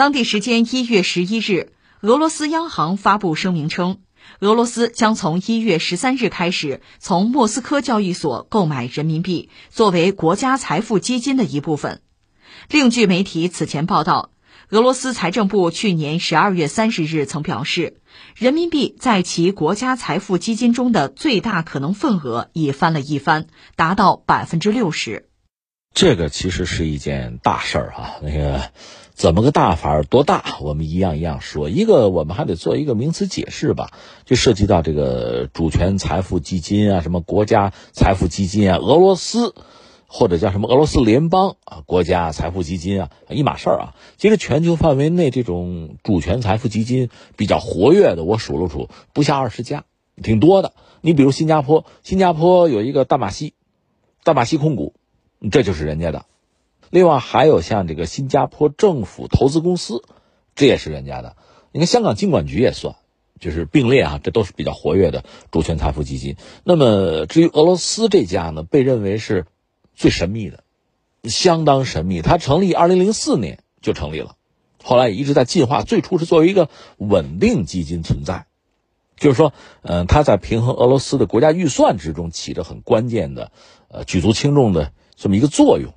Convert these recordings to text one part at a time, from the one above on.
当地时间一月十一日，俄罗斯央行发布声明称，俄罗斯将从一月十三日开始从莫斯科交易所购买人民币，作为国家财富基金的一部分。另据媒体此前报道，俄罗斯财政部去年十二月三十日曾表示，人民币在其国家财富基金中的最大可能份额已翻了一番，达到百分之六十。这个其实是一件大事儿啊，那个。怎么个大法儿多大？我们一样一样说。一个，我们还得做一个名词解释吧，就涉及到这个主权财富基金啊，什么国家财富基金啊，俄罗斯或者叫什么俄罗斯联邦啊国家财富基金啊，一码事儿啊。其实全球范围内这种主权财富基金比较活跃的，我数了数，不下二十家，挺多的。你比如新加坡，新加坡有一个大马西，大马西控股，这就是人家的。另外还有像这个新加坡政府投资公司，这也是人家的。你看香港金管局也算，就是并列啊，这都是比较活跃的主权财富基金。那么至于俄罗斯这家呢，被认为是最神秘的，相当神秘。它成立二零零四年就成立了，后来也一直在进化。最初是作为一个稳定基金存在，就是说，嗯，它在平衡俄罗斯的国家预算之中起着很关键的、呃举足轻重的这么一个作用。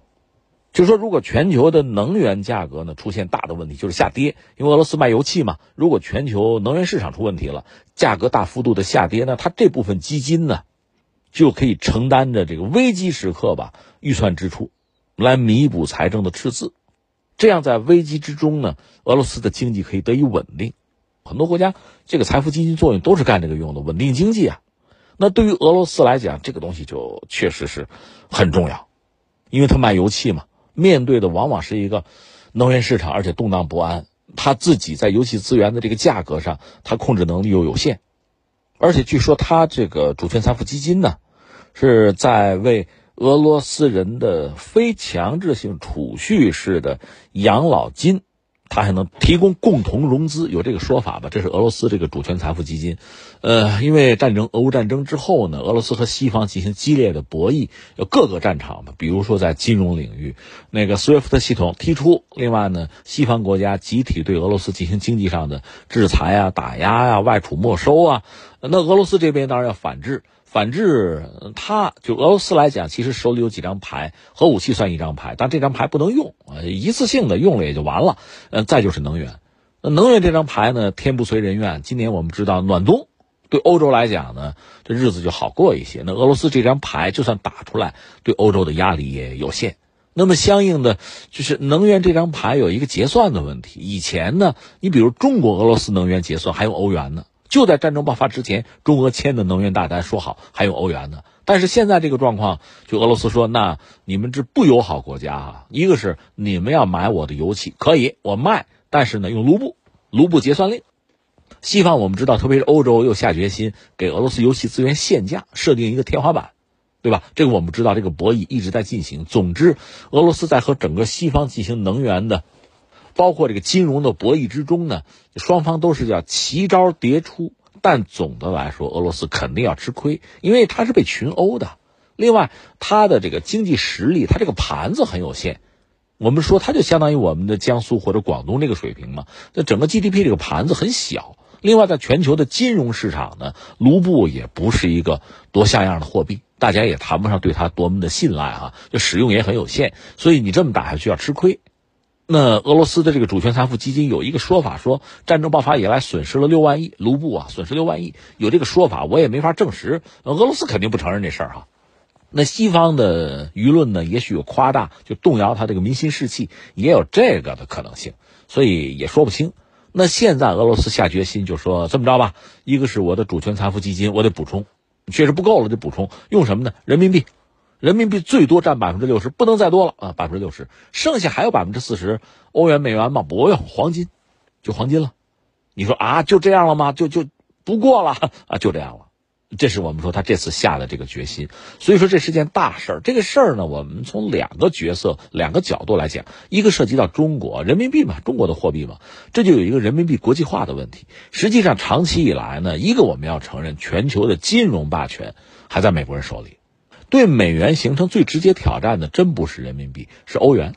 就是说，如果全球的能源价格呢出现大的问题，就是下跌，因为俄罗斯卖油气嘛。如果全球能源市场出问题了，价格大幅度的下跌，那它这部分基金呢，就可以承担着这个危机时刻吧预算支出，来弥补财政的赤字。这样在危机之中呢，俄罗斯的经济可以得以稳定。很多国家这个财富基金作用都是干这个用的，稳定经济啊。那对于俄罗斯来讲，这个东西就确实是很重要，因为他卖油气嘛。面对的往往是一个能源市场，而且动荡不安。他自己在油气资源的这个价格上，他控制能力又有限。而且据说他这个主权财富基金呢，是在为俄罗斯人的非强制性储蓄式的养老金。它还能提供共同融资，有这个说法吧？这是俄罗斯这个主权财富基金。呃，因为战争，俄乌战争之后呢，俄罗斯和西方进行激烈的博弈，有各个战场嘛。比如说在金融领域，那个 SWIFT 系统提出；另外呢，西方国家集体对俄罗斯进行经济上的制裁啊、打压呀、外储没收啊。那俄罗斯这边当然要反制。反制，他就俄罗斯来讲，其实手里有几张牌，核武器算一张牌，但这张牌不能用啊，一次性的用了也就完了。呃，再就是能源，那能源这张牌呢，天不随人愿。今年我们知道暖冬，对欧洲来讲呢，这日子就好过一些。那俄罗斯这张牌就算打出来，对欧洲的压力也有限。那么相应的，就是能源这张牌有一个结算的问题。以前呢，你比如中国俄罗斯能源结算还用欧元呢。就在战争爆发之前，中俄签的能源大单说好还有欧元呢。但是现在这个状况，就俄罗斯说，那你们这不友好国家啊，一个是你们要买我的油气，可以我卖，但是呢用卢布，卢布结算令。西方我们知道，特别是欧洲又下决心给俄罗斯油气资源限价，设定一个天花板，对吧？这个我们知道，这个博弈一直在进行。总之，俄罗斯在和整个西方进行能源的。包括这个金融的博弈之中呢，双方都是叫奇招迭出，但总的来说，俄罗斯肯定要吃亏，因为它是被群殴的。另外，它的这个经济实力，它这个盘子很有限。我们说，它就相当于我们的江苏或者广东这个水平嘛。那整个 GDP 这个盘子很小。另外，在全球的金融市场呢，卢布也不是一个多像样的货币，大家也谈不上对它多么的信赖啊，就使用也很有限。所以你这么打下去要吃亏。那俄罗斯的这个主权财富基金有一个说法，说战争爆发以来损失了六万亿卢布啊，损失六万亿，有这个说法，我也没法证实。俄罗斯肯定不承认这事儿哈。那西方的舆论呢，也许有夸大，就动摇他这个民心士气，也有这个的可能性，所以也说不清。那现在俄罗斯下决心就说这么着吧，一个是我的主权财富基金，我得补充，确实不够了就补充，用什么呢？人民币。人民币最多占百分之六十，不能再多了啊！百分之六十，剩下还有百分之四十，欧元、美元嘛，不用黄金，就黄金了。你说啊，就这样了吗？就就不过了 啊，就这样了。这是我们说他这次下的这个决心。所以说这是件大事儿。这个事儿呢，我们从两个角色、两个角度来讲，一个涉及到中国人民币嘛，中国的货币嘛，这就有一个人民币国际化的问题。实际上，长期以来呢，一个我们要承认，全球的金融霸权还在美国人手里。对美元形成最直接挑战的，真不是人民币，是欧元。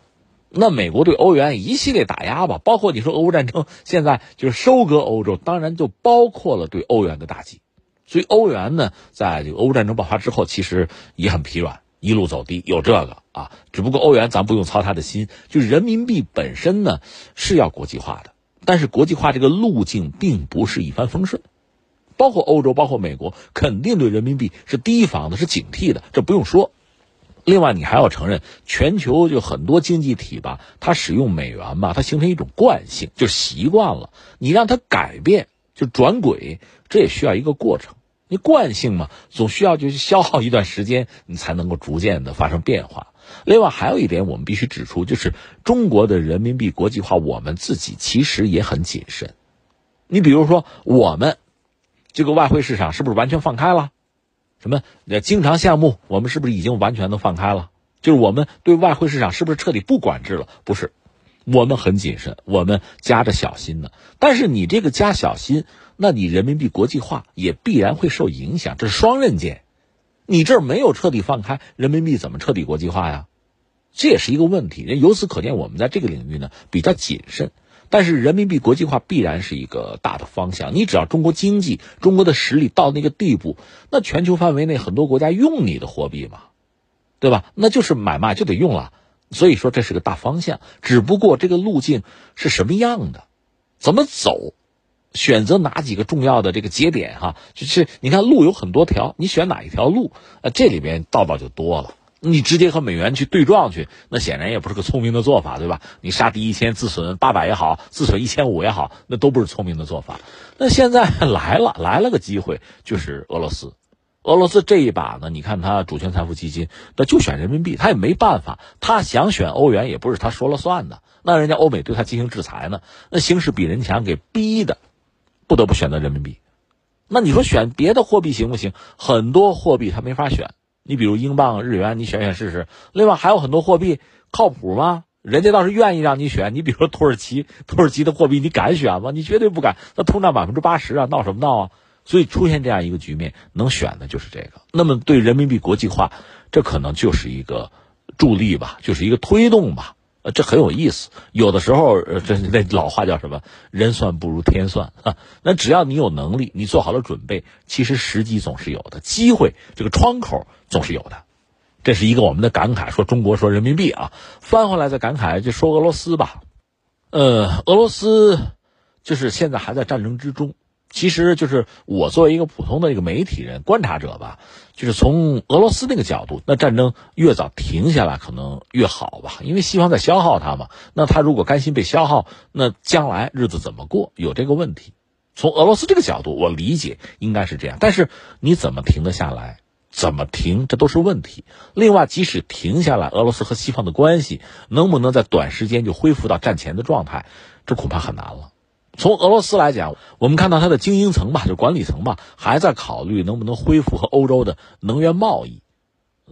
那美国对欧元一系列打压吧，包括你说俄乌战争，现在就是收割欧洲，当然就包括了对欧元的打击。所以欧元呢，在这个俄乌战争爆发之后，其实也很疲软，一路走低，有这个啊。只不过欧元咱不用操他的心，就人民币本身呢是要国际化的，但是国际化这个路径并不是一帆风顺。包括欧洲，包括美国，肯定对人民币是提防的，是警惕的，这不用说。另外，你还要承认，全球就很多经济体吧，它使用美元吧，它形成一种惯性，就习惯了。你让它改变，就转轨，这也需要一个过程。你惯性嘛，总需要就是消耗一段时间，你才能够逐渐的发生变化。另外还有一点，我们必须指出，就是中国的人民币国际化，我们自己其实也很谨慎。你比如说，我们这个外汇市场是不是完全放开了？什么经常项目，我们是不是已经完全的放开了？就是我们对外汇市场是不是彻底不管制了？不是，我们很谨慎，我们加着小心呢。但是你这个加小心。那你人民币国际化也必然会受影响，这是双刃剑。你这儿没有彻底放开，人民币怎么彻底国际化呀？这也是一个问题。由此可见，我们在这个领域呢比较谨慎。但是人民币国际化必然是一个大的方向。你只要中国经济、中国的实力到那个地步，那全球范围内很多国家用你的货币嘛，对吧？那就是买卖就得用了。所以说这是个大方向，只不过这个路径是什么样的，怎么走？选择哪几个重要的这个节点哈，就是你看路有很多条，你选哪一条路，呃，这里边道道就多了。你直接和美元去对撞去，那显然也不是个聪明的做法，对吧？你杀敌一千，自损八百也好，自损一千五也好，那都不是聪明的做法。那现在来了，来了个机会，就是俄罗斯。俄罗斯这一把呢，你看他主权财富基金，那就选人民币，他也没办法，他想选欧元也不是他说了算的。那人家欧美对他进行制裁呢，那形势比人强，给逼的。不得不选择人民币，那你说选别的货币行不行？很多货币他没法选，你比如英镑、日元，你选选试试。另外还有很多货币靠谱吗？人家倒是愿意让你选。你比如说土耳其，土耳其的货币你敢选吗？你绝对不敢，那通胀百分之八十啊，闹什么闹啊？所以出现这样一个局面，能选的就是这个。那么对人民币国际化，这可能就是一个助力吧，就是一个推动吧。这很有意思。有的时候，这那老话叫什么？人算不如天算啊。那只要你有能力，你做好了准备，其实时机总是有的，机会这个窗口总是有的。这是一个我们的感慨。说中国，说人民币啊，翻回来再感慨，就说俄罗斯吧。呃，俄罗斯就是现在还在战争之中。其实就是我作为一个普通的一个媒体人、观察者吧，就是从俄罗斯那个角度，那战争越早停下来可能越好吧，因为西方在消耗他嘛。那他如果甘心被消耗，那将来日子怎么过？有这个问题。从俄罗斯这个角度，我理解应该是这样。但是你怎么停得下来？怎么停？这都是问题。另外，即使停下来，俄罗斯和西方的关系能不能在短时间就恢复到战前的状态？这恐怕很难了。从俄罗斯来讲，我们看到它的精英层吧，就管理层吧，还在考虑能不能恢复和欧洲的能源贸易。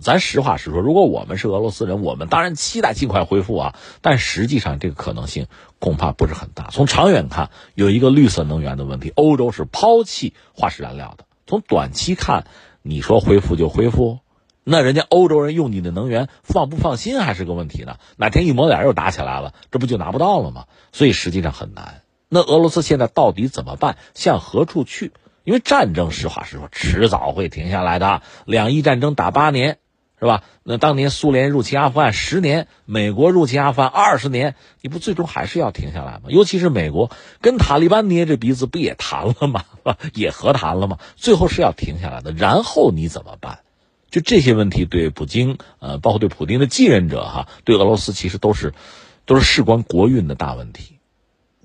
咱实话实说，如果我们是俄罗斯人，我们当然期待尽快恢复啊。但实际上，这个可能性恐怕不是很大。从长远看，有一个绿色能源的问题，欧洲是抛弃化石燃料的。从短期看，你说恢复就恢复，那人家欧洲人用你的能源放不放心还是个问题呢。哪天一抹脸又打起来了，这不就拿不到了吗？所以实际上很难。那俄罗斯现在到底怎么办？向何处去？因为战争，实话实说，迟早会停下来的。两伊战争打八年，是吧？那当年苏联入侵阿富汗十年，美国入侵阿富汗二十年，你不最终还是要停下来吗？尤其是美国跟塔利班捏着鼻子不也谈了吗？也和谈了吗？最后是要停下来的。然后你怎么办？就这些问题，对普京，呃，包括对普京的继任者，哈，对俄罗斯其实都是，都是事关国运的大问题。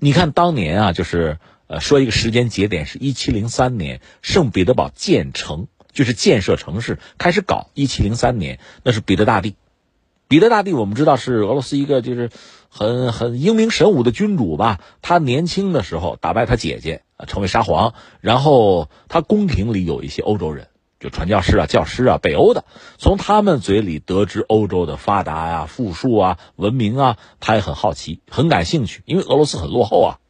你看，当年啊，就是呃，说一个时间节点是一七零三年，圣彼得堡建成，就是建设城市开始搞。一七零三年，那是彼得大帝。彼得大帝，我们知道是俄罗斯一个就是很很英明神武的君主吧。他年轻的时候打败他姐姐，成为沙皇。然后他宫廷里有一些欧洲人。就传教士啊、教师啊，北欧的，从他们嘴里得知欧洲的发达呀、富庶啊、文明啊，他也很好奇、很感兴趣。因为俄罗斯很落后啊，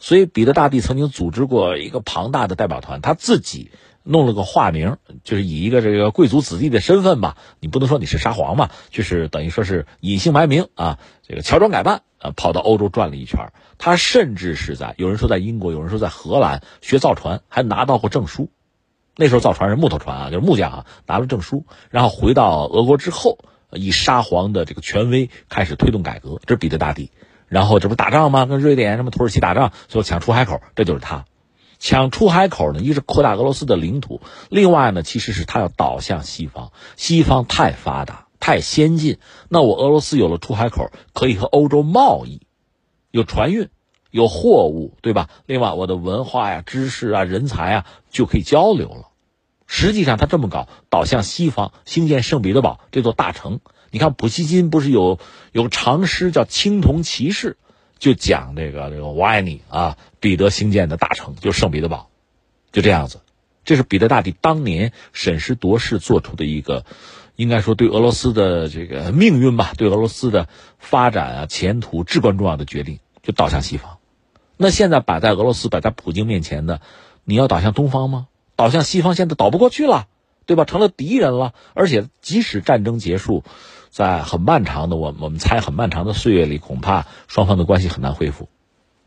所以彼得大帝曾经组织过一个庞大的代表团，他自己弄了个化名，就是以一个这个贵族子弟的身份吧，你不能说你是沙皇嘛，就是等于说是隐姓埋名啊，这个乔装改扮啊，跑到欧洲转了一圈。他甚至是在有人说在英国，有人说在荷兰学造船，还拿到过证书。那时候造船是木头船啊，就是木匠啊，拿了证书，然后回到俄国之后，以沙皇的这个权威开始推动改革。这是彼得大帝。然后这不打仗吗？跟瑞典、什么土耳其打仗，最后抢出海口，这就是他。抢出海口呢，一是扩大俄罗斯的领土，另外呢，其实是他要倒向西方。西方太发达、太先进，那我俄罗斯有了出海口，可以和欧洲贸易，有船运，有货物，对吧？另外，我的文化呀、知识啊、人才啊，就可以交流了。实际上，他这么搞，倒向西方，兴建圣彼得堡这座大城。你看普希金不是有有长诗叫《青铜骑士》，就讲这个这个我爱你啊，彼得兴建的大城就圣彼得堡，就这样子。这是彼得大帝当年审时度势做出的一个，应该说对俄罗斯的这个命运吧，对俄罗斯的发展啊前途至关重要的决定，就倒向西方。那现在摆在俄罗斯摆在普京面前的，你要倒向东方吗？倒向西方现在倒不过去了，对吧？成了敌人了，而且即使战争结束。在很漫长的我我们猜很漫长的岁月里，恐怕双方的关系很难恢复。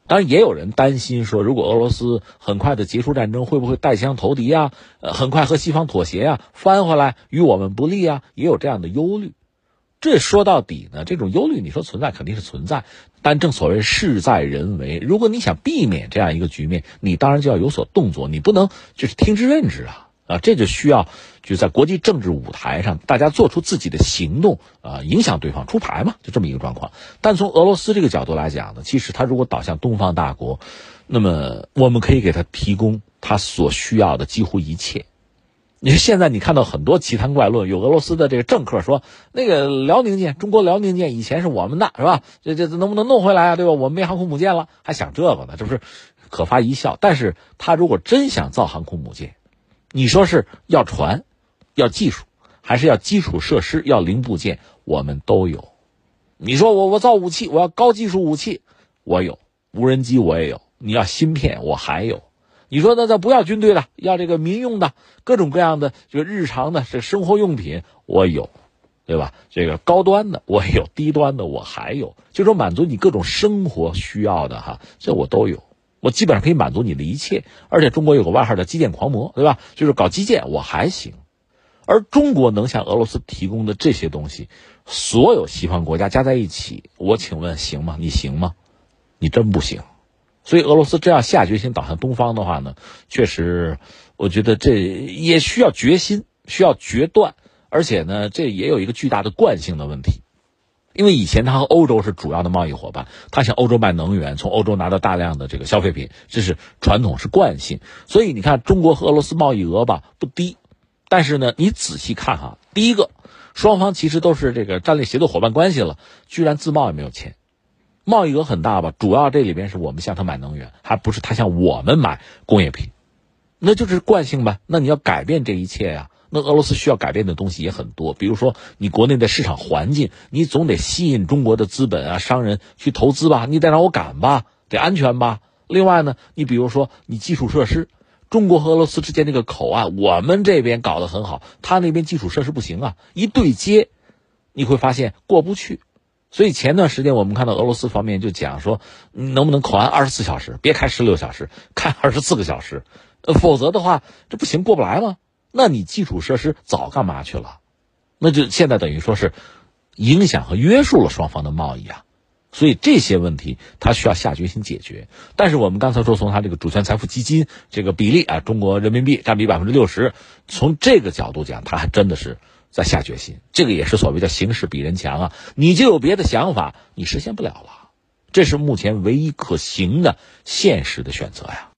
当然，也有人担心说，如果俄罗斯很快的结束战争，会不会带枪投敌呀？呃，很快和西方妥协呀，翻回来与我们不利呀？也有这样的忧虑。这说到底呢，这种忧虑你说存在肯定是存在，但正所谓事在人为。如果你想避免这样一个局面，你当然就要有所动作，你不能就是听之任之啊。啊，这就需要就在国际政治舞台上，大家做出自己的行动啊，影响对方出牌嘛，就这么一个状况。但从俄罗斯这个角度来讲呢，其实他如果倒向东方大国，那么我们可以给他提供他所需要的几乎一切。你说现在你看到很多奇谈怪论，有俄罗斯的这个政客说，那个辽宁舰，中国辽宁舰以前是我们的，是吧？这这能不能弄回来啊？对吧？我们没航空母舰了，还想这个呢？这不是可发一笑。但是他如果真想造航空母舰，你说是要船，要技术，还是要基础设施、要零部件？我们都有。你说我我造武器，我要高技术武器，我有无人机，我也有。你要芯片，我还有。你说那咱不要军队了，要这个民用的各种各样的这个日常的这生活用品，我有，对吧？这个高端的我有，低端的我还有，就说满足你各种生活需要的哈，这我都有。我基本上可以满足你的一切，而且中国有个外号叫“基建狂魔”，对吧？就是搞基建，我还行。而中国能向俄罗斯提供的这些东西，所有西方国家加在一起，我请问行吗？你行吗？你真不行。所以俄罗斯这样下决心倒向东方的话呢，确实，我觉得这也需要决心，需要决断，而且呢，这也有一个巨大的惯性的问题。因为以前他和欧洲是主要的贸易伙伴，他向欧洲卖能源，从欧洲拿到大量的这个消费品，这是传统是惯性。所以你看，中国和俄罗斯贸易额吧不低，但是呢，你仔细看哈，第一个，双方其实都是这个战略协作伙伴关系了，居然自贸也没有签，贸易额很大吧？主要这里边是我们向他买能源，还不是他向我们买工业品，那就是惯性吧。那你要改变这一切呀。那俄罗斯需要改变的东西也很多，比如说你国内的市场环境，你总得吸引中国的资本啊、商人去投资吧，你得让我敢吧，得安全吧。另外呢，你比如说你基础设施，中国和俄罗斯之间这个口岸，我们这边搞得很好，他那边基础设施不行啊，一对接，你会发现过不去。所以前段时间我们看到俄罗斯方面就讲说，能不能口岸二十四小时，别开十六小时，开二十四个小时，否则的话这不行，过不来吗？那你基础设施早干嘛去了？那就现在等于说是影响和约束了双方的贸易啊，所以这些问题他需要下决心解决。但是我们刚才说从他这个主权财富基金这个比例啊，中国人民币占比百分之六十，从这个角度讲，他还真的是在下决心。这个也是所谓的形势比人强啊，你就有别的想法，你实现不了了。这是目前唯一可行的现实的选择呀。